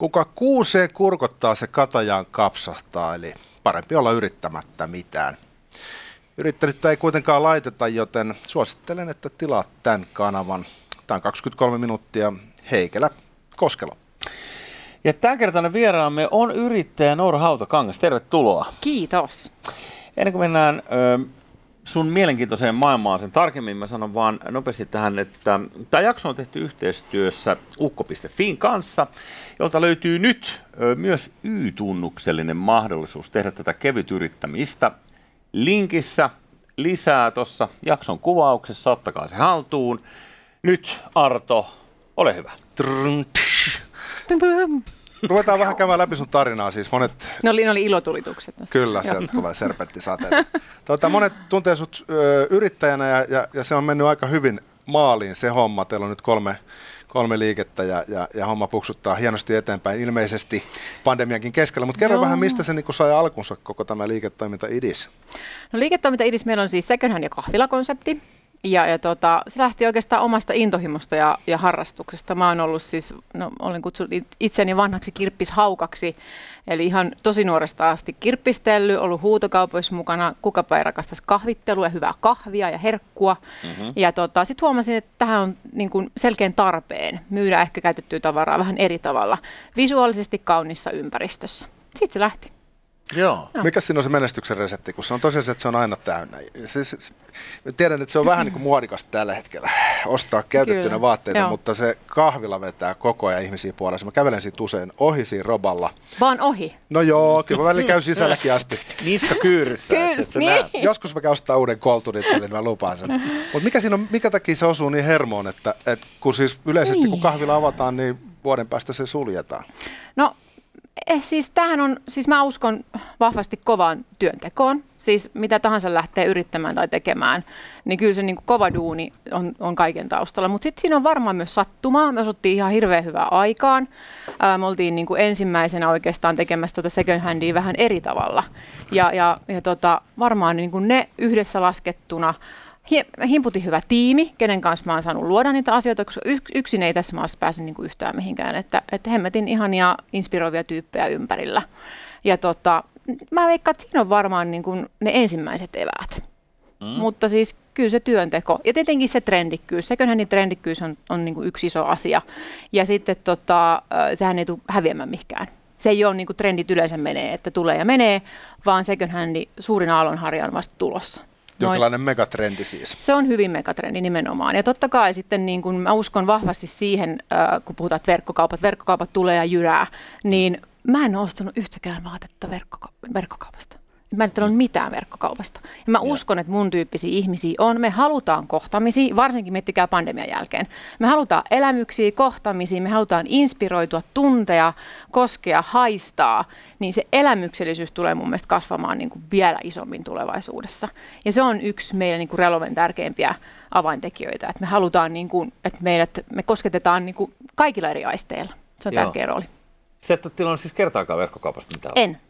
Kuka kuusee kurkottaa, se katajaan kapsahtaa, eli parempi olla yrittämättä mitään. Yrittänyttä ei kuitenkaan laiteta, joten suosittelen, että tilaat tämän kanavan. Tämä on 23 minuuttia Heikelä Koskelo. Ja tämänkertainen vieraamme on yrittäjä Noora Hautakangas. Tervetuloa. Kiitos. Ennen kuin mennään ö, sun mielenkiintoiseen maailmaan sen tarkemmin, mä sanon vaan nopeasti tähän, että tämä jakso on tehty yhteistyössä ukko.fin kanssa, jolta löytyy nyt myös Y-tunnuksellinen mahdollisuus tehdä tätä kevytyrittämistä. Linkissä lisää tuossa jakson kuvauksessa, ottakaa se haltuun. Nyt Arto, ole hyvä. Trrn, tsch. Ruvetaan vähän käymään läpi sun tarinaa. Siis monet, Ne oli, ne oli ilotulitukset. tässä. kyllä, sieltä tulee serpenttisateet. Tuota, monet tuntee sut ö, yrittäjänä ja, ja, ja, se on mennyt aika hyvin maaliin se homma. Teillä on nyt kolme, kolme liikettä ja, ja, ja homma puksuttaa hienosti eteenpäin, ilmeisesti pandemiankin keskellä. Mutta kerro Joo. vähän, mistä se niin sai alkunsa koko tämä liiketoiminta idis? No liiketoiminta idis meillä on siis second hand ja kahvilakonsepti. Ja, ja tota, se lähti oikeastaan omasta intohimosta ja, ja harrastuksesta. Mä oon ollut siis, no olen kutsunut it- itseni vanhaksi kirppishaukaksi, eli ihan tosi nuoresta asti kirppistellyt, ollut huutokaupoissa mukana, kukapa ei rakastaisi kahvittelua ja hyvää kahvia ja herkkua. Mm-hmm. Ja tota, sitten huomasin, että tähän on niin kuin selkeän tarpeen myydä ehkä käytettyä tavaraa vähän eri tavalla, visuaalisesti kaunissa ympäristössä. Sitten se lähti. Joo. Mikä siinä on se menestyksen resepti, kun se on tosiaan se, että se on aina täynnä. Siis, tiedän, että se on vähän niin kuin muodikasta tällä hetkellä ostaa käytettynä Kyllä, vaatteita, joo. mutta se kahvila vetää koko ajan ihmisiä puolella. Mä kävelen siitä usein ohi siinä roballa. Vaan ohi. No joo, kyllä mä välillä käyn sisälläkin asti. Niska kyyryssä, Kyllä, että et sä niin. näet. Joskus mä käyn ostaa uuden koltunitsellin, niin mä lupaan sen. Mutta mikä siinä on, mikä takia se osuu niin hermoon, että, että kun siis yleisesti kun Niin. kahvila avataan, niin vuoden päästä se suljetaan. No eh, siis tämähän on, siis mä uskon vahvasti kovaan työntekoon. Siis mitä tahansa lähtee yrittämään tai tekemään, niin kyllä se niin kuin kova duuni on, on kaiken taustalla. Mutta sitten siinä on varmaan myös sattumaa. Me osuttiin ihan hirveän hyvää aikaan. Ää, me oltiin niin kuin ensimmäisenä oikeastaan tekemässä tuota second handia vähän eri tavalla. Ja, ja, ja tota, varmaan niin kuin ne yhdessä laskettuna Himputin hyvä tiimi, kenen kanssa mä oon saanut luoda niitä asioita, koska yk- yksin ei tässä maassa pääse niin kuin yhtään mihinkään. Että, että hemmetin ihania inspiroivia tyyppejä ympärillä. Ja tota, mä veikkaan, että siinä on varmaan niin kuin ne ensimmäiset eväät. Mm. Mutta siis kyllä se työnteko ja tietenkin se trendikkyys, second trendikkyys on, on niin kuin yksi iso asia. Ja sitten tota, sehän ei tule häviämään mihinkään. Se ei ole niin kuin trendit yleensä menee, että tulee ja menee, vaan second hand suurin aallonharja on vasta tulossa. Jonkinlainen megatrendi siis. se on hyvin megatrendi nimenomaan. Ja totta kai sitten niin kun mä uskon vahvasti siihen, äh, kun puhutaan, että verkkokaupat, verkkokaupat tulee ja jyrää, niin mä en ole ostanut yhtäkään vaatetta verkkoka- verkkokaupasta. Mä en ole mitään verkkokaupasta. Ja mä uskon, että mun tyyppisiä ihmisiä on. Me halutaan kohtamisia, varsinkin miettikää pandemian jälkeen. Me halutaan elämyksiä, kohtamisia, me halutaan inspiroitua, tuntea, koskea, haistaa. Niin se elämyksellisyys tulee mun mielestä kasvamaan niin kuin vielä isommin tulevaisuudessa. Ja se on yksi meidän niin kuin Reloven tärkeimpiä avaintekijöitä, että me halutaan, niin kuin, että meidät, me kosketetaan niin kuin kaikilla eri aisteilla. Se on Joo. tärkeä rooli. Sä et ole tilannut siis kertaakaan verkkokaupasta mitään? En.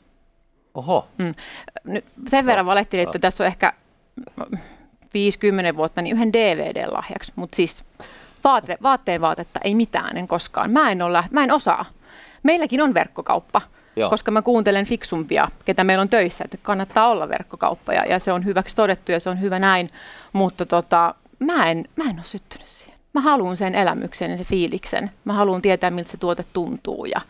Oho. Mm. Nyt sen verran valehtelin, että tässä on ehkä 50 vuotta niin yhden DVD-lahjaksi, mutta siis vaate, vaatteen vaatetta ei mitään, en koskaan. Mä en, ole, mä en osaa. Meilläkin on verkkokauppa, Joo. koska mä kuuntelen fiksumpia, ketä meillä on töissä, että kannattaa olla verkkokauppa ja, ja se on hyväksi todettu ja se on hyvä näin, mutta tota, mä, en, mä en ole syttynyt siihen. Mä haluan sen elämyksen ja sen fiiliksen. Mä haluan tietää, miltä se tuote tuntuu ja,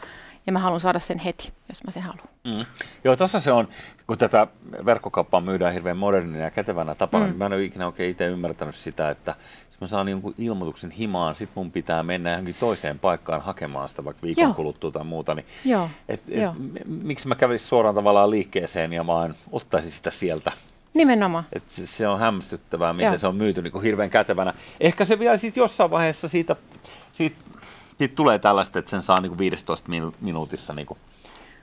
ja mä haluan saada sen heti, jos mä sen haluan. Mm. Joo, tuossa se on, kun tätä verkkokauppaa myydään hirveän modernina ja kätevänä tapana, mm. niin mä en ole ikinä oikein itse ymmärtänyt sitä, että jos mä saan jonkun ilmoituksen himaan, sit mun pitää mennä johonkin toiseen paikkaan hakemaan sitä vaikka viikon Joo. kuluttua tai muuta, niin Joo, et, et, joo. miksi mä kävisin suoraan tavallaan liikkeeseen ja vaan ottaisin sitä sieltä. Nimenomaan. Et se, se on hämmästyttävää, miten Joo. se on myyty niin kuin hirveän kätevänä. Ehkä se vielä sitten jossain vaiheessa siitä, siitä, siitä tulee tällaista, että sen saa niin kuin 15 min- minuutissa niin kuin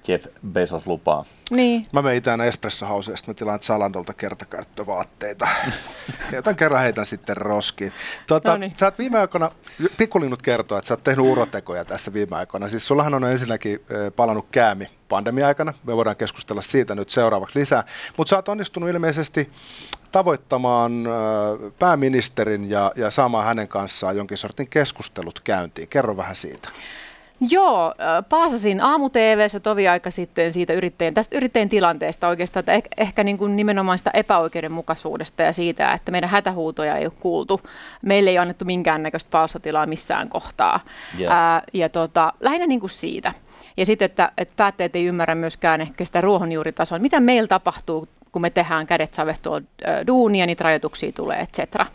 Jeff Bezos lupaa. Niin. Mä menen itään Espresso House ja sitten mä tilaan Zalandolta kertakäyttövaatteita. Jotan kerran heitän sitten roskiin. Tuota, Noniin. sä oot viime aikoina, pikkulinnut kertoo, että sä oot tehnyt urotekoja tässä viime aikoina. Siis sullahan on ensinnäkin palannut käämi pandemia-aikana. Me voidaan keskustella siitä nyt seuraavaksi lisää. Mutta sä oot onnistunut ilmeisesti tavoittamaan pääministerin ja, ja saamaan hänen kanssaan jonkin sortin keskustelut käyntiin. Kerro vähän siitä. Joo, paasasin aamu TVssä tovi aika sitten siitä yrittäjän, tästä yrittäjän tilanteesta oikeastaan, että ehkä, ehkä niin kuin nimenomaan sitä epäoikeudenmukaisuudesta ja siitä, että meidän hätähuutoja ei ole kuultu. Meille ei annettu minkäännäköistä pausatilaa missään kohtaa. Yeah. Ää, ja tota, lähinnä niin kuin siitä. Ja sitten, että, että päättäjät ei ymmärrä myöskään ehkä sitä ruohonjuuritasoa, mitä meillä tapahtuu kun me tehdään kädet savehtua duunia, niitä rajoituksia tulee, etc.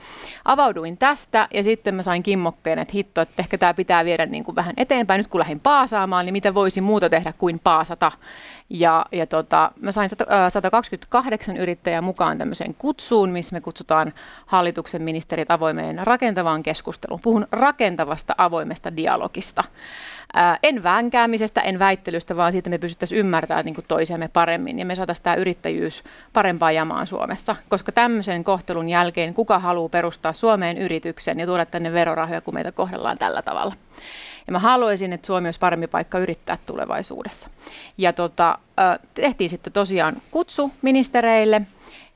Avauduin tästä ja sitten mä sain kimmokkeen, että hitto, että ehkä tämä pitää viedä niin kuin vähän eteenpäin. Nyt kun lähdin paasaamaan, niin mitä voisi muuta tehdä kuin paasata. Ja, ja tota, mä sain 128 yrittäjää mukaan tämmöiseen kutsuun, missä me kutsutaan hallituksen ministerit avoimeen rakentavaan keskusteluun. Puhun rakentavasta avoimesta dialogista. Ää, en vänkäämisestä, en väittelystä, vaan siitä me pystyttäisiin ymmärtämään niin toisiamme paremmin ja me saataisiin tämä yrittäjyys parempaa jamaan Suomessa. Koska tämmöisen kohtelun jälkeen kuka haluaa perustaa Suomeen yrityksen ja tuoda tänne verorahoja, kun meitä kohdellaan tällä tavalla. Ja mä haluaisin, että Suomi olisi parempi paikka yrittää tulevaisuudessa. Ja tota, tehtiin sitten tosiaan kutsu ministereille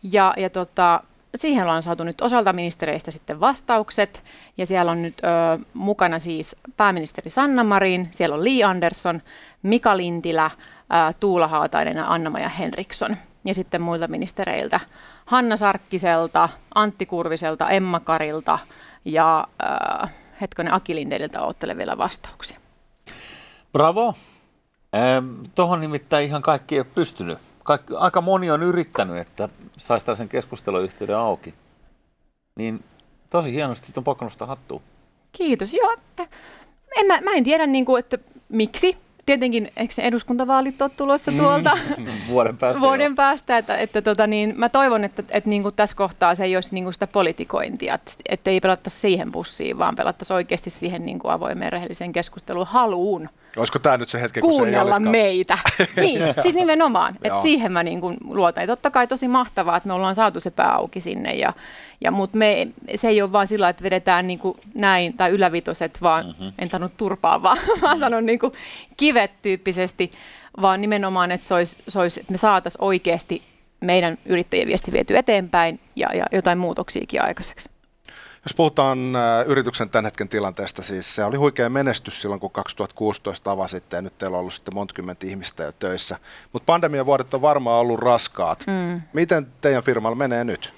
ja, ja tota, siihen ollaan saatu nyt osalta ministereistä sitten vastaukset, ja siellä on nyt ö, mukana siis pääministeri Sanna Marin, siellä on Li Andersson, Mika Lintilä, ö, Tuula Haatainen ja Anna-Maja Henriksson. Ja sitten muilta ministereiltä Hanna Sarkkiselta, Antti Kurviselta, Emma Karilta ja ö, hetkonen Aki Lindeliltä odottelen vielä vastauksia. Bravo. Ähm, Tuohon nimittäin ihan kaikki ei ole pystynyt kaikki, aika moni on yrittänyt, että saisi tällaisen keskusteluyhteyden auki. Niin tosi hienosti, että on pakko nostaa hattua. Kiitos, joo. En, mä, mä en tiedä, niin kuin, että miksi. Tietenkin, eikö se eduskuntavaalit ole tulossa mm. tuolta? Vuoden päästä. Vuoden joo. päästä, että, että tota, niin, mä toivon, että, että niin kuin tässä kohtaa se ei olisi niin kuin sitä politikointia, että, että ei pelattaisi siihen bussiin, vaan pelattaisi oikeasti siihen niin kuin avoimeen rehelliseen keskusteluun haluun. Olisiko tämä nyt se hetki, kun Kuunnella se ei meitä. niin, siis nimenomaan. että siihen mä niin kuin luotan. Ja totta kai tosi mahtavaa, että me ollaan saatu se pää auki sinne. Ja, ja, Mutta me, se ei ole vaan sillä, että vedetään niin kuin näin, tai ylävitoset, vaan mm-hmm. en tannut turpaa, vaan, vaan sanon niin kuin kivet tyyppisesti, vaan nimenomaan, että, se olisi, se olisi, että me saataisiin oikeasti meidän yrittäjien viesti viety eteenpäin ja, ja jotain muutoksiakin aikaiseksi. Jos puhutaan äh, yrityksen tämän hetken tilanteesta, siis se oli huikea menestys silloin, kun 2016 avasitte ja nyt teillä on ollut sitten monta ihmistä jo töissä. Mutta pandemian vuodet on varmaan ollut raskaat. Mm. Miten teidän firmalla menee nyt?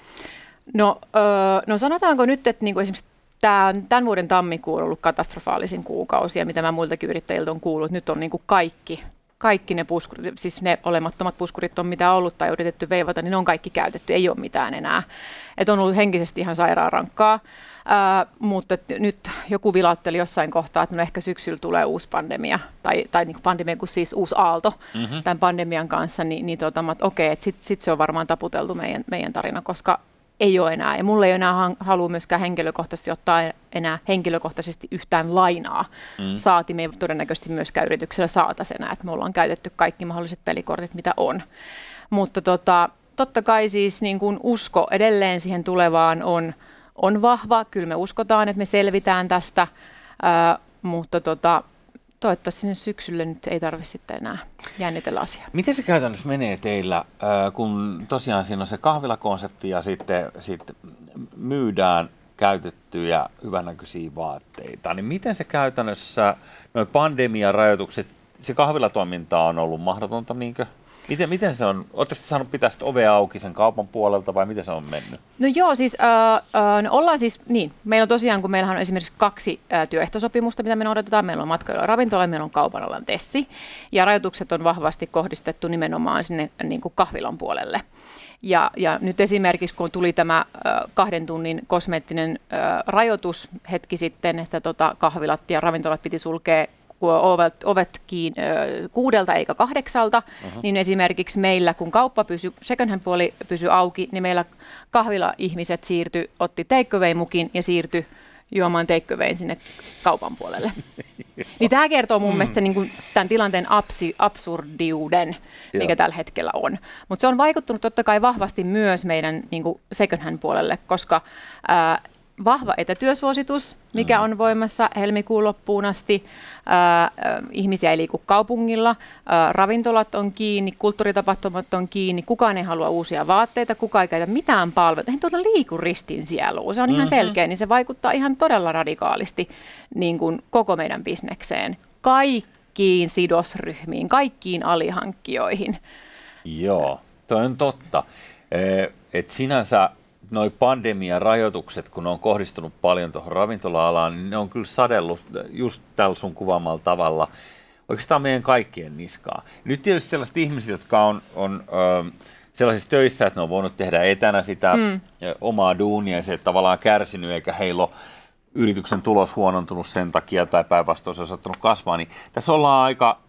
No, öö, no sanotaanko nyt, että niinku esimerkiksi tämän, tämän vuoden tammikuu on ollut katastrofaalisin kuukausi ja mitä mä muiltakin yrittäjiltä on kuullut, nyt on niinku kaikki kaikki ne puskurit, siis ne olemattomat puskurit on mitä ollut tai yritetty veivata, niin ne on kaikki käytetty, ei ole mitään enää. Et on ollut henkisesti ihan sairaan rankkaa, ää, mutta nyt joku vilautteli jossain kohtaa, että no ehkä syksyllä tulee uusi pandemia, tai, tai niin pandemia kuin siis uusi aalto mm-hmm. tämän pandemian kanssa, niin, niin tota, okei, okay, sitten sit se on varmaan taputeltu meidän, meidän tarina, koska ei ole enää. Ja mulla ei enää halua myöskään henkilökohtaisesti ottaa enää henkilökohtaisesti yhtään lainaa. Mm. Saati me ei todennäköisesti myöskään yrityksellä saatasena, että me ollaan käytetty kaikki mahdolliset pelikortit, mitä on. Mutta tota, totta kai siis niin kuin usko edelleen siihen tulevaan on, on vahva. Kyllä me uskotaan, että me selvitään tästä, ää, mutta tota, toivottavasti sinne syksylle nyt ei tarvitse sitten enää jännitellä asiaa. Miten se käytännössä menee teillä, kun tosiaan siinä on se kahvilakonsepti ja sitten, sitten myydään käytettyjä hyvänäköisiä vaatteita, niin miten se käytännössä, noin pandemian rajoitukset, se kahvilatoiminta on ollut mahdotonta niinkö Miten, miten se on? Oletteko saanut pitää sitä ovea auki sen kaupan puolelta vai miten se on mennyt? No joo, siis äh, äh, no ollaan siis, niin, meillä on tosiaan, kun meillähän on esimerkiksi kaksi äh, työehtosopimusta, mitä me noudatetaan, meillä on matkailu ravintola meillä on kaupan alan tessi, ja rajoitukset on vahvasti kohdistettu nimenomaan sinne niin kuin kahvilan puolelle. Ja, ja nyt esimerkiksi kun tuli tämä äh, kahden tunnin kosmeettinen äh, rajoitus hetki sitten, että tota, kahvilat ja ravintolat piti sulkea ovet, ovet kiin, kuudelta eikä kahdeksalta, uh-huh. niin esimerkiksi meillä, kun kauppa pysy, second hand puoli pysyi auki, niin meillä kahvila-ihmiset siirtyi, otti takeaway-mukin ja siirtyi juomaan takeawayn sinne kaupan puolelle. niin tämä kertoo mun mm. mielestä niin kuin tämän tilanteen absi, absurdiuden, mikä tällä hetkellä on. Mutta se on vaikuttanut totta kai vahvasti myös meidän niin kuin second hand puolelle, koska ää, vahva etätyösuositus, mikä mm. on voimassa helmikuun loppuun asti. Äh, ihmisiä ei liiku kaupungilla, äh, ravintolat on kiinni, kulttuuritapahtumat on kiinni, kukaan ei halua uusia vaatteita, kukaan ei käytä mitään palveluita. Eihän tuolla liiku ristin sieluun, se on mm-hmm. ihan selkeä, niin se vaikuttaa ihan todella radikaalisti niin kuin koko meidän bisnekseen kaikkiin sidosryhmiin, kaikkiin alihankkijoihin. Joo, toi on totta. Et sinänsä noi pandemian rajoitukset, kun ne on kohdistunut paljon tuohon ravintola-alaan, niin ne on kyllä sadellut just tällä sun kuvaamalla tavalla oikeastaan meidän kaikkien niskaa. Nyt tietysti sellaiset ihmiset, jotka on, on ö, sellaisissa töissä, että ne on voinut tehdä etänä sitä mm. omaa duunia ja se tavallaan kärsinyt, eikä heillä ole yrityksen tulos huonontunut sen takia tai päinvastoin se on saattanut kasvaa, niin tässä ollaan aika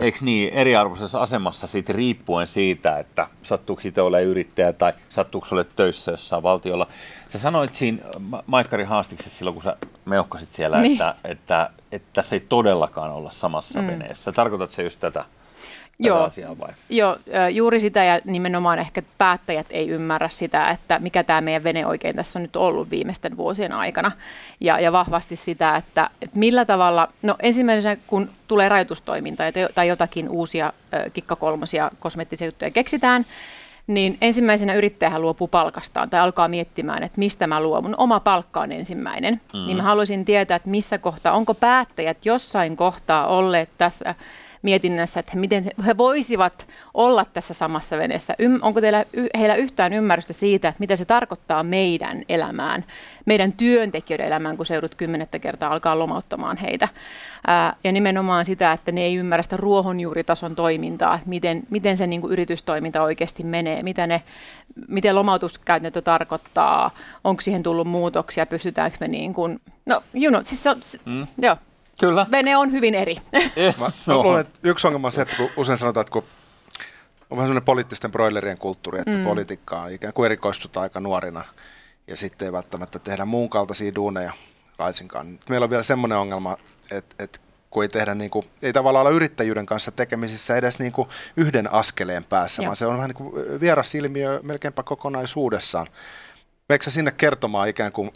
eikö niin, eriarvoisessa asemassa siitä riippuen siitä, että sattuuko siitä ole yrittäjä tai sattuuko ole töissä jossain valtiolla. Sä sanoit siinä Maikkari haastiksessa silloin, kun sä meuhkasit siellä, niin. että, että, että tässä ei todellakaan olla samassa mm. veneessä. Tarkoitat se just tätä? Joo, asiaa vai? Joo, juuri sitä ja nimenomaan ehkä päättäjät ei ymmärrä sitä, että mikä tämä meidän vene oikein tässä on nyt ollut viimeisten vuosien aikana. Ja, ja vahvasti sitä, että, että millä tavalla, no ensimmäisenä kun tulee rajoitustoiminta tai jotakin uusia kikkakolmosia kosmeettisia juttuja keksitään, niin ensimmäisenä yrittäjähän luopuu palkastaan tai alkaa miettimään, että mistä mä luovun. Oma palkka on ensimmäinen. Mm-hmm. Niin mä haluaisin tietää, että missä kohtaa, onko päättäjät jossain kohtaa olleet tässä mietinnässä, että miten he voisivat olla tässä samassa veneessä. onko teillä, heillä yhtään ymmärrystä siitä, että mitä se tarkoittaa meidän elämään, meidän työntekijöiden elämään, kun seudut kymmenettä kertaa alkaa lomauttamaan heitä. Ää, ja nimenomaan sitä, että ne ei ymmärrä sitä ruohonjuuritason toimintaa, että miten, miten se niin kuin yritystoiminta oikeasti menee, mitä ne, miten lomautuskäytäntö tarkoittaa, onko siihen tullut muutoksia, pystytäänkö me niin kuin, no you know, siis se on, mm. joo. Kyllä. Vene on hyvin eri. Eh, mä, mä luulen, että yksi ongelma on se, että kun usein sanotaan, että kun on vähän sellainen poliittisten broilerien kulttuuri, että mm. politiikkaa ikään kuin erikoistutaan aika nuorina ja sitten ei välttämättä tehdä muun kaltaisia duuneja laisinkaan. Meillä on vielä semmoinen ongelma, että, että kun ei tehdä niin kuin, ei tavallaan olla yrittäjyyden kanssa tekemisissä edes niin kuin yhden askeleen päässä, Joo. vaan se on vähän niin kuin vieras ilmiö melkeinpä kokonaisuudessaan. Meikö sinne kertomaan ikään kuin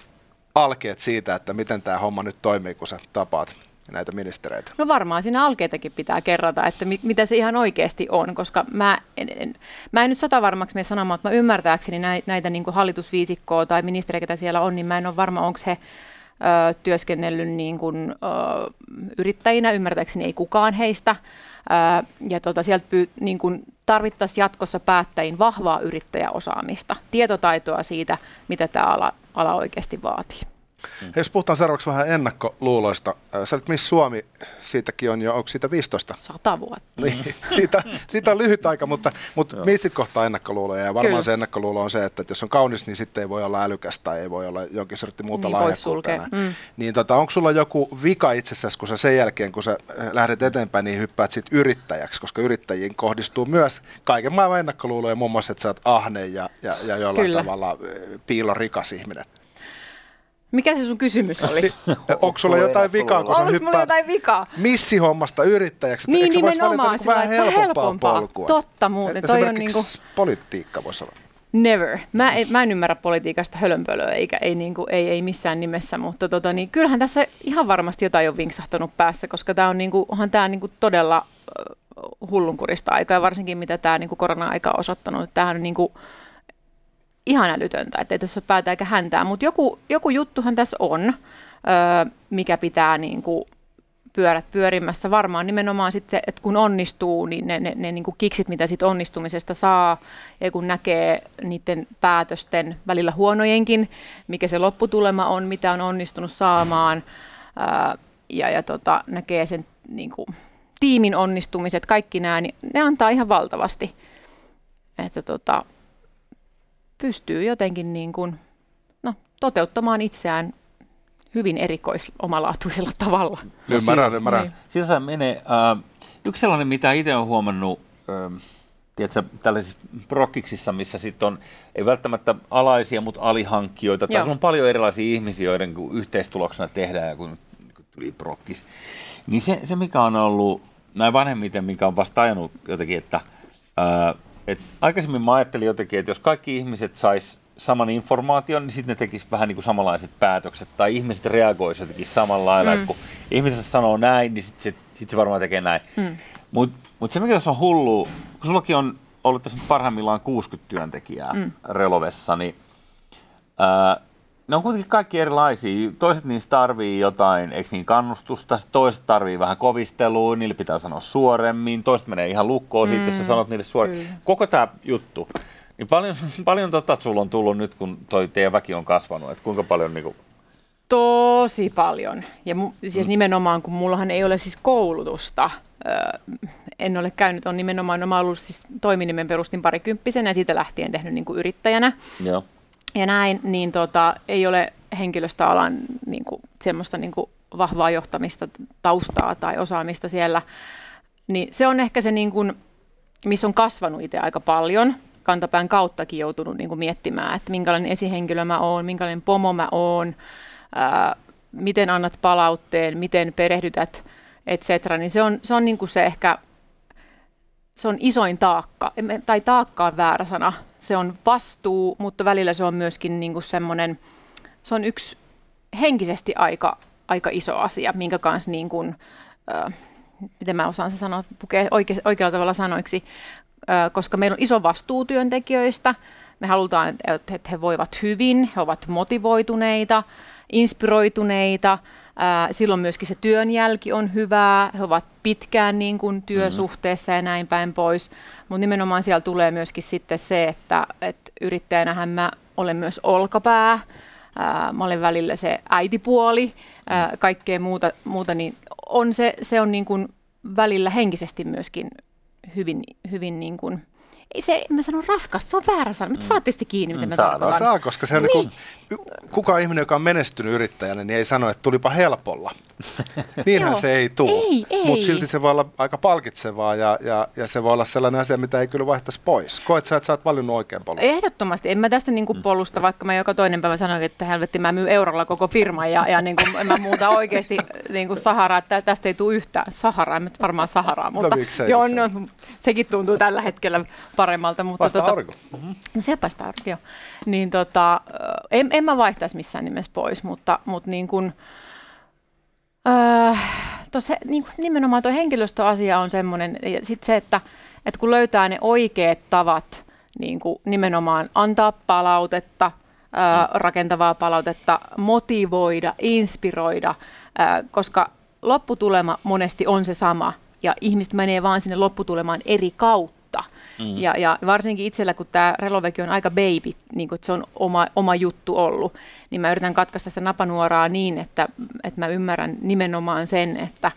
alkeet siitä, että miten tämä homma nyt toimii, kun sä tapaat näitä ministereitä? No varmaan siinä alkeitakin pitää kerrata, että mit, mitä se ihan oikeasti on, koska mä en, en, mä en nyt sata varmaksi mene sanomaan, että mä ymmärtääkseni näitä, näitä niin hallitusviisikkoa tai ministeriä, ketä siellä on, niin mä en ole varma, onko he ö, työskennellyt niin kuin, ö, yrittäjinä, ymmärtääkseni ei kukaan heistä. Ö, ja tota, sieltä pyy, niin kuin tarvittaisiin jatkossa päättäjiin vahvaa yrittäjäosaamista, tietotaitoa siitä, mitä tämä ala, ala oikeasti vaatii. Mm. Jos puhutaan seuraavaksi vähän ennakkoluuloista. Sä olet Miss Suomi, siitäkin on jo, onko siitä 15? Sata vuotta. Niin, siitä, siitä on lyhyt aika, mutta, mutta missit kohtaa ennakkoluuloja? Ja varmaan Kyllä. se ennakkoluulo on se, että, jos on kaunis, niin sitten ei voi olla älykäs tai ei voi olla jonkin sortti muuta niin, lahjakkuutta. Mm. Niin tota, onko sulla joku vika itsessäsi, kun sä sen jälkeen, kun sä lähdet eteenpäin, niin hyppäät sit yrittäjäksi, koska yrittäjiin kohdistuu myös kaiken maailman ennakkoluuloja, muun muassa, että sä oot ahne ja, ja, ja jollain Kyllä. tavalla piilorikas ihminen. Mikä se sun kysymys oli? Onko sulla jotain vikaa, kun sä hyppäät jotain vikaa? missihommasta yrittäjäksi? Niin, nimenomaan. Niin vähän helpompaa, helpompaa polkua? Totta muuten. Toi on niinku... politiikka voisi olla. Never. Mä en, mä en ymmärrä politiikasta hölönpölöä, eikä ei, niinku, ei, ei missään nimessä, mutta tota, niin kyllähän tässä ihan varmasti jotain on vinksahtanut päässä, koska tämä on niinku, onhan tämä niinku todella hullunkurista aikaa, ja varsinkin mitä tämä niinku korona-aika on osoittanut. Tämähän on niinku, ihan älytöntä, että ei tässä ole päätä eikä häntää, mutta joku, joku juttuhan tässä on, öö, mikä pitää niin kuin pyörät pyörimässä. Varmaan nimenomaan sitten, että kun onnistuu, niin ne, ne, ne niin kuin kiksit, mitä siitä onnistumisesta saa, ja kun näkee niiden päätösten välillä huonojenkin, mikä se lopputulema on, mitä on onnistunut saamaan, öö, ja, ja tota, näkee sen niin kuin, tiimin onnistumiset, kaikki nämä, niin ne antaa ihan valtavasti. Että tota, pystyy jotenkin niin kuin, no, toteuttamaan itseään hyvin erikoisomalaatuisella tavalla. Ymmärrän, ymmärrän. Niin. Siinä menee. Äh, yksi sellainen, mitä itse olen huomannut, äh, tiedätkö, tällaisissa prokkiksissa, missä sitten on, ei välttämättä alaisia, mutta alihankkijoita, tai on paljon erilaisia ihmisiä, joiden yhteistuloksena tehdään, kun, kun tuli prokkis. Niin se, se, mikä on ollut näin vanhemmiten, mikä on vasta ajanut jotenkin, että ää, et aikaisemmin mä ajattelin jotenkin, että jos kaikki ihmiset sais saman informaation, niin sitten ne tekis vähän niin kuin samanlaiset päätökset, tai ihmiset reagoisivat jotenkin samalla lailla, mm. kun ihmiset sanoo näin, niin sitten sit, sit se varmaan tekee näin. Mm. Mutta mut se, mikä tässä on hullu, kun sullakin on ollut tässä parhaimmillaan 60 työntekijää mm. Relovessa, niin ää, ne on kuitenkin kaikki erilaisia. Toiset niistä tarvii jotain, eikö niin kannustusta, toiset tarvii vähän kovistelua, niille pitää sanoa suoremmin, toiset menee ihan lukkoon mm. siitä, jos sä sanot niille suoremmin. Mm. Koko tämä juttu. Niin paljon, paljon tota sulla on tullut nyt, kun toi teidän väki on kasvanut, että kuinka paljon niin kuin... Tosi paljon. Ja mu, siis mm. nimenomaan, kun mullahan ei ole siis koulutusta, öö, en ole käynyt, on nimenomaan, mä ollut siis toiminimen perustin parikymppisenä ja siitä lähtien tehnyt niin kuin yrittäjänä. Joo. Ja näin, niin tota, ei ole henkilöstöalan niin kuin, semmoista niin kuin, vahvaa johtamista, taustaa tai osaamista siellä. Niin se on ehkä se, niin kuin, missä on kasvanut itse aika paljon. Kantapään kauttakin joutunut niin kuin, miettimään, että minkälainen esihenkilö mä oon, minkälainen pomo mä oon, ää, miten annat palautteen, miten perehdytät, et cetera. Niin se on, se on niin kuin se ehkä se on isoin taakka, tai taakka on väärä sana, se on vastuu, mutta välillä se on myöskin niin kuin semmoinen, se on yksi henkisesti aika, aika iso asia, minkä kanssa niin kuin, äh, miten mä osaan se sanoa, pukee oike, oikealla tavalla sanoiksi, äh, koska meillä on iso vastuu työntekijöistä, me halutaan, että he voivat hyvin, he ovat motivoituneita, inspiroituneita, Silloin myöskin se työnjälki on hyvää, he ovat pitkään niin kuin työsuhteessa ja näin päin pois, mutta nimenomaan siellä tulee myöskin sitten se, että, että yrittäjänähän mä olen myös olkapää, mä olen välillä se äitipuoli, kaikkea muuta, muuta niin on se, se on niin kuin välillä henkisesti myöskin hyvin, hyvin niin kuin, ei se, mä sanon raskasta, se on väärä sana, mutta mm. saatte sitten kiinni, mitä mm, mä tarkoitan. No saa, koska se on niin. niin kuka ihminen, joka on menestynyt yrittäjänä, niin ei sano, että tulipa helpolla. Niinhän se ei tule, mutta silti se voi olla aika palkitsevaa ja, ja, ja se voi olla sellainen asia, mitä ei kyllä vaihtaisi pois. Koet sä, että sä oot valinnut oikein polun? Ehdottomasti, en mä tästä niin kuin mm. polusta, vaikka mä joka toinen päivä sanoin, että helvetti mä myyn eurolla koko firma ja, ja niin kuin, mä muuta oikeasti niin kuin Saharaa, että tästä ei tule yhtään Saharaa, en varmaan Saharaa, no mutta no, miksei, joo, miksei. No, sekin tuntuu tällä hetkellä paremmalta. Mutta tota, aurinko. Mm-hmm. No se paistaa aurinko, joo. Niin tota, en, en mä vaihtaisi missään nimessä pois, mutta, mutta niin kuin, öö, tossa, niin kuin nimenomaan tuo henkilöstöasia on semmoinen, ja sitten se, että, että kun löytää ne oikeat tavat niin kuin nimenomaan antaa palautetta, ää, mm. rakentavaa palautetta, motivoida, inspiroida, ää, koska lopputulema monesti on se sama, ja ihmiset menee vaan sinne lopputulemaan eri kautta. Mm. Ja, ja varsinkin itsellä, kun tämä Reloveki on aika baby, niin kun se on oma, oma juttu ollut, niin mä yritän katkaista sitä napanuoraa niin, että, että mä ymmärrän nimenomaan sen, että,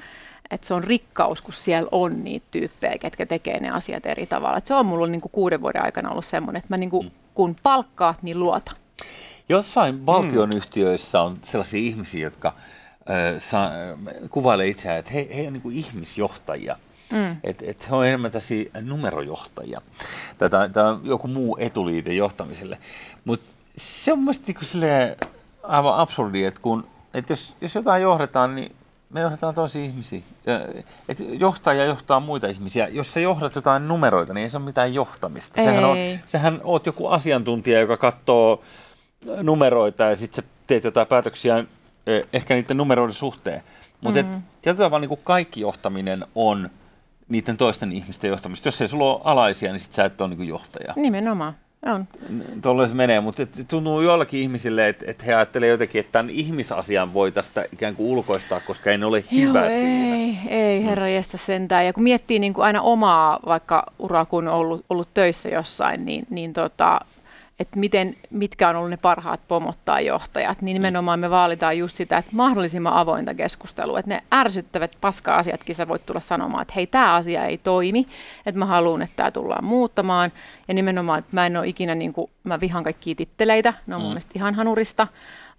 että se on rikkaus, kun siellä on niitä tyyppejä, ketkä tekee ne asiat eri tavalla. Et se on mulla niin kuin kuuden vuoden aikana ollut semmoinen, että mä niin kuin, mm. kun palkkaat, niin luota. Jossain valtionyhtiöissä on sellaisia ihmisiä, jotka äh, saa, kuvailee itseään, että he, he on niin kuin ihmisjohtajia – Mm. Että et he on enemmän tässä numerojohtajia. Tätä, tämä on joku muu etuliite johtamiselle. Mutta se on mielestäni niin aivan absurdi, että kun, että jos, jos jotain johdetaan, niin me johdetaan tosi ihmisiä. Et johtaja johtaa muita ihmisiä. Jos sä johdat jotain numeroita, niin ei se ole mitään johtamista. Ei. Sehän, on, sehän oot joku asiantuntija, joka katsoo numeroita ja sitten sä teet jotain päätöksiä eh, ehkä niiden numeroiden suhteen. Mutta mm-hmm. tietyllä tavalla niin kaikki johtaminen on niiden toisten ihmisten johtamista. Jos ei sulla ole alaisia, niin sit sä et ole niin johtaja. Nimenomaan. On. Tuolla se menee, mutta tuntuu jollakin ihmisille, että, että he ajattelee jotenkin, että tämän ihmisasian voi tästä ikään kuin ulkoistaa, koska ei ne ole hyvä Joo, ei, ei, herra jästä sentään. Ja kun miettii niin kuin aina omaa vaikka uraa, kun on ollut, ollut töissä jossain, niin, niin tota, että miten, mitkä on ollut ne parhaat pomot tai johtajat, niin nimenomaan me vaalitaan just sitä, että mahdollisimman avointa keskustelua, että ne ärsyttävät paska-asiatkin sä voit tulla sanomaan, että hei, tämä asia ei toimi, että mä haluan, että tämä tullaan muuttamaan, ja nimenomaan, että mä en ole ikinä, niin kuin, mä vihan kaikkia titteleitä, ne on mun mm. mielestä ihan hanurista,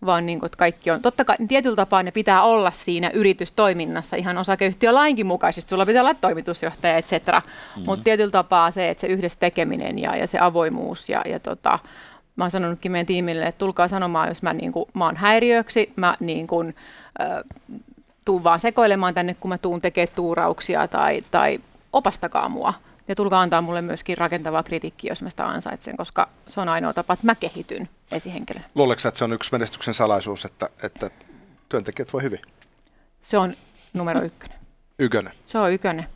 vaan niin kuin, että kaikki on, totta kai tietyllä tapaa ne pitää olla siinä yritystoiminnassa ihan osakeyhtiölainkin mukaisesti, sulla pitää olla toimitusjohtaja, et cetera, mm-hmm. mutta tietyllä tapaa se, että se yhdessä tekeminen ja, ja se avoimuus ja, ja tota, mä oon sanonutkin meidän tiimille, että tulkaa sanomaan, jos mä, niin kuin, mä oon häiriöksi, mä niin kuin, äh, tuun vaan sekoilemaan tänne, kun mä tuun tekemään tuurauksia tai, tai opastakaa mua. Ja tulkaa antaa mulle myöskin rakentavaa kritiikkiä, jos mä sitä ansaitsen, koska se on ainoa tapa, että mä kehityn esihenkilönä. Luuletko että se on yksi menestyksen salaisuus, että, että työntekijät voi hyvin? Se on numero ykkönen. Ykönen? Se on ykönen.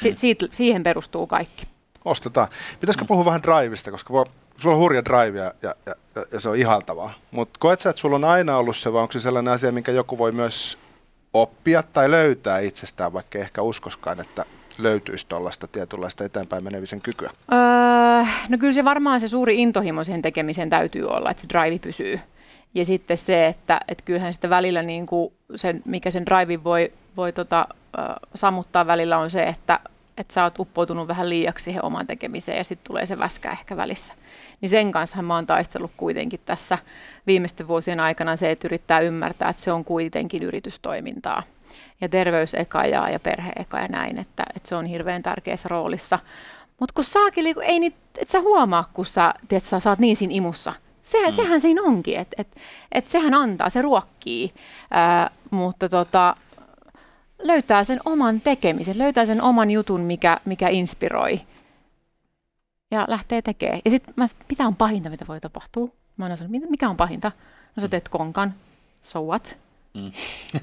Si- siitä, siihen perustuu kaikki. ostetaan. Pitäisikö puhua vähän drivista, koska voi, sulla on hurja drive ja, ja, ja, ja se on ihaltavaa. Mutta koet sä, että sulla on aina ollut se, vai onko se sellainen asia, minkä joku voi myös oppia tai löytää itsestään, vaikka ehkä uskoskaan, että löytyisi tuollaista tietynlaista eteenpäin menevisen kykyä? Öö, no kyllä se varmaan se suuri intohimo sen tekemiseen täytyy olla, että se drive pysyy. Ja sitten se, että, että kyllähän sitä välillä, niin kuin sen, mikä sen drive voi, voi tota, sammuttaa välillä, on se, että, että sä oot uppoutunut vähän liiaksi siihen omaan tekemiseen ja sitten tulee se väskä ehkä välissä. Niin sen kanssa mä oon taistellut kuitenkin tässä viimeisten vuosien aikana se, että yrittää ymmärtää, että se on kuitenkin yritystoimintaa. Ja terveys eka ja, ja perhe eka ja näin, että, että se on hirveän tärkeässä roolissa. Mutta kun saakin, kun ei niitä, et sä huomaa, kun sä, tiedät, sä, sä oot niin siinä imussa. Sehän, mm. sehän siinä onkin, että et, et sehän antaa, se ruokkii, ää, mutta tota, löytää sen oman tekemisen, löytää sen oman jutun, mikä, mikä inspiroi ja lähtee tekemään. Ja sitten mitä on pahinta, mitä voi tapahtua? Mä sanon, mikä on pahinta? No sä teet konkan, so what? Mm.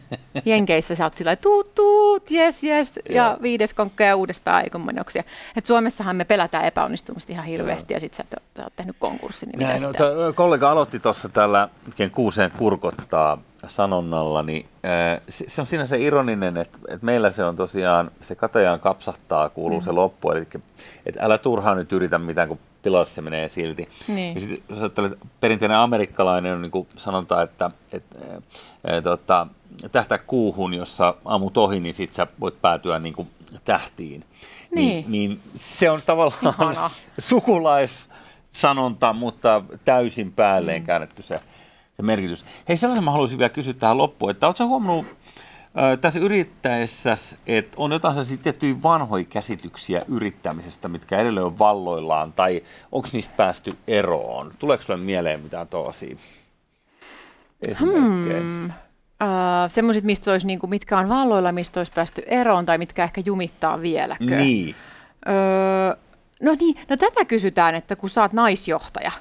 Jenkeissä sä oot sillä tuut, tuut, yes, yes, ja viides konkka ja uudestaan aikommanoksia. Et Suomessahan me pelätään epäonnistumista ihan hirveästi, ja sitten sä, sä oot tehnyt konkurssin. Niin Näin, no, kollega aloitti tuossa tällä kuuseen kurkottaa sanonnalla, niin se on siinä se ironinen, että, että meillä se on tosiaan, se katajaan kapsahtaa, kuuluu mm. se loppu, eli että älä turhaan nyt yritä mitään, kun pilalle se menee silti. Niin. Ja sitten jos ajattelet, perinteinen amerikkalainen on niin kuin sanonta, että, että ää, tota, tähtää kuuhun, jossa ammut ohi, niin sitten sä voit päätyä niin kuin tähtiin. Niin. Niin, niin se on tavallaan sukulaissanonta, mutta täysin päälleen mm. käännetty se se merkitys. Hei, sellaisen mä haluaisin vielä kysyä tähän loppuun, että oletko huomannut äh, tässä yrittäessä, että on jotain sellaisia tiettyjä vanhoja käsityksiä yrittämisestä, mitkä edelleen on valloillaan, tai onko niistä päästy eroon? Tuleeko sinulle mieleen mitään tosia esimerkkejä? Hmm. Uh, semmoiset, mistä olisi, niin kuin, mitkä on valloilla, mistä olisi päästy eroon, tai mitkä ehkä jumittaa vieläkö? Niin. Uh, no niin, no tätä kysytään, että kun sä oot naisjohtaja,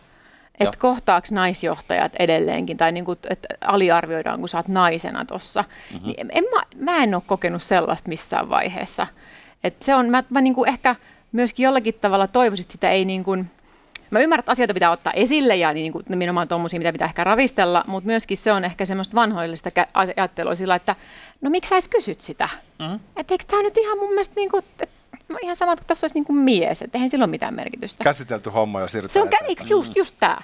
että kohtaako naisjohtajat edelleenkin, tai niin kuin, että aliarvioidaan, kun sä oot naisena tuossa. Mm-hmm. Niin en, mä, mä en ole kokenut sellaista missään vaiheessa. Et se on, mä, mä niin kuin ehkä myöskin jollakin tavalla toivoisin, että sitä ei niin kuin, Mä ymmärrän, että asioita pitää ottaa esille ja niin kuin, nimenomaan tuommoisia, mitä pitää ehkä ravistella, mutta myöskin se on ehkä semmoista vanhoillista ajattelua sillä, että no miksi sä edes kysyt sitä? Mm-hmm. Että eikö tämä nyt ihan mun mielestä, niin kuin, että no ihan sama, että tässä olisi niin kuin mies, että eihän sillä ole mitään merkitystä. Käsitelty homma jo siirrytään Se on eikö just, just tämä.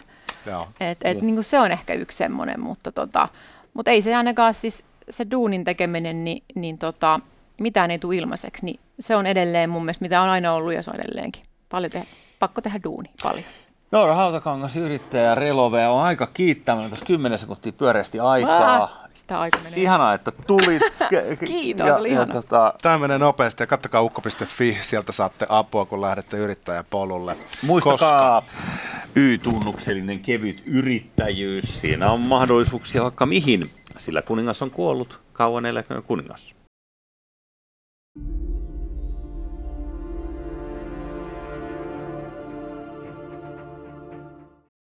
Et, et, niin kuin se on ehkä yksi semmoinen, mutta, tota, mutta ei se ainakaan siis se duunin tekeminen, niin, niin tota, mitään ei tule ilmaiseksi, niin se on edelleen mun mielestä, mitä on aina ollut ja se on edelleenkin. Paljon te- pakko tehdä duuni, paljon. Noora Hautakangas, yrittäjä Relove, on aika kiittämään tässä 10 sekuntia pyöreästi aikaa. Ah, sitä aika menee. Ihanaa, että tulit. Kiitos, ja, oli ja, tota... Tämä menee nopeasti ja kattokaa ukko.fi, sieltä saatte apua, kun lähdette yrittäjäpolulle. Muistakaa Koska... Y-tunnuksellinen kevyt yrittäjyys. Siinä on mahdollisuuksia vaikka mihin, sillä kuningas on kuollut. Kauan eläköön kuningas.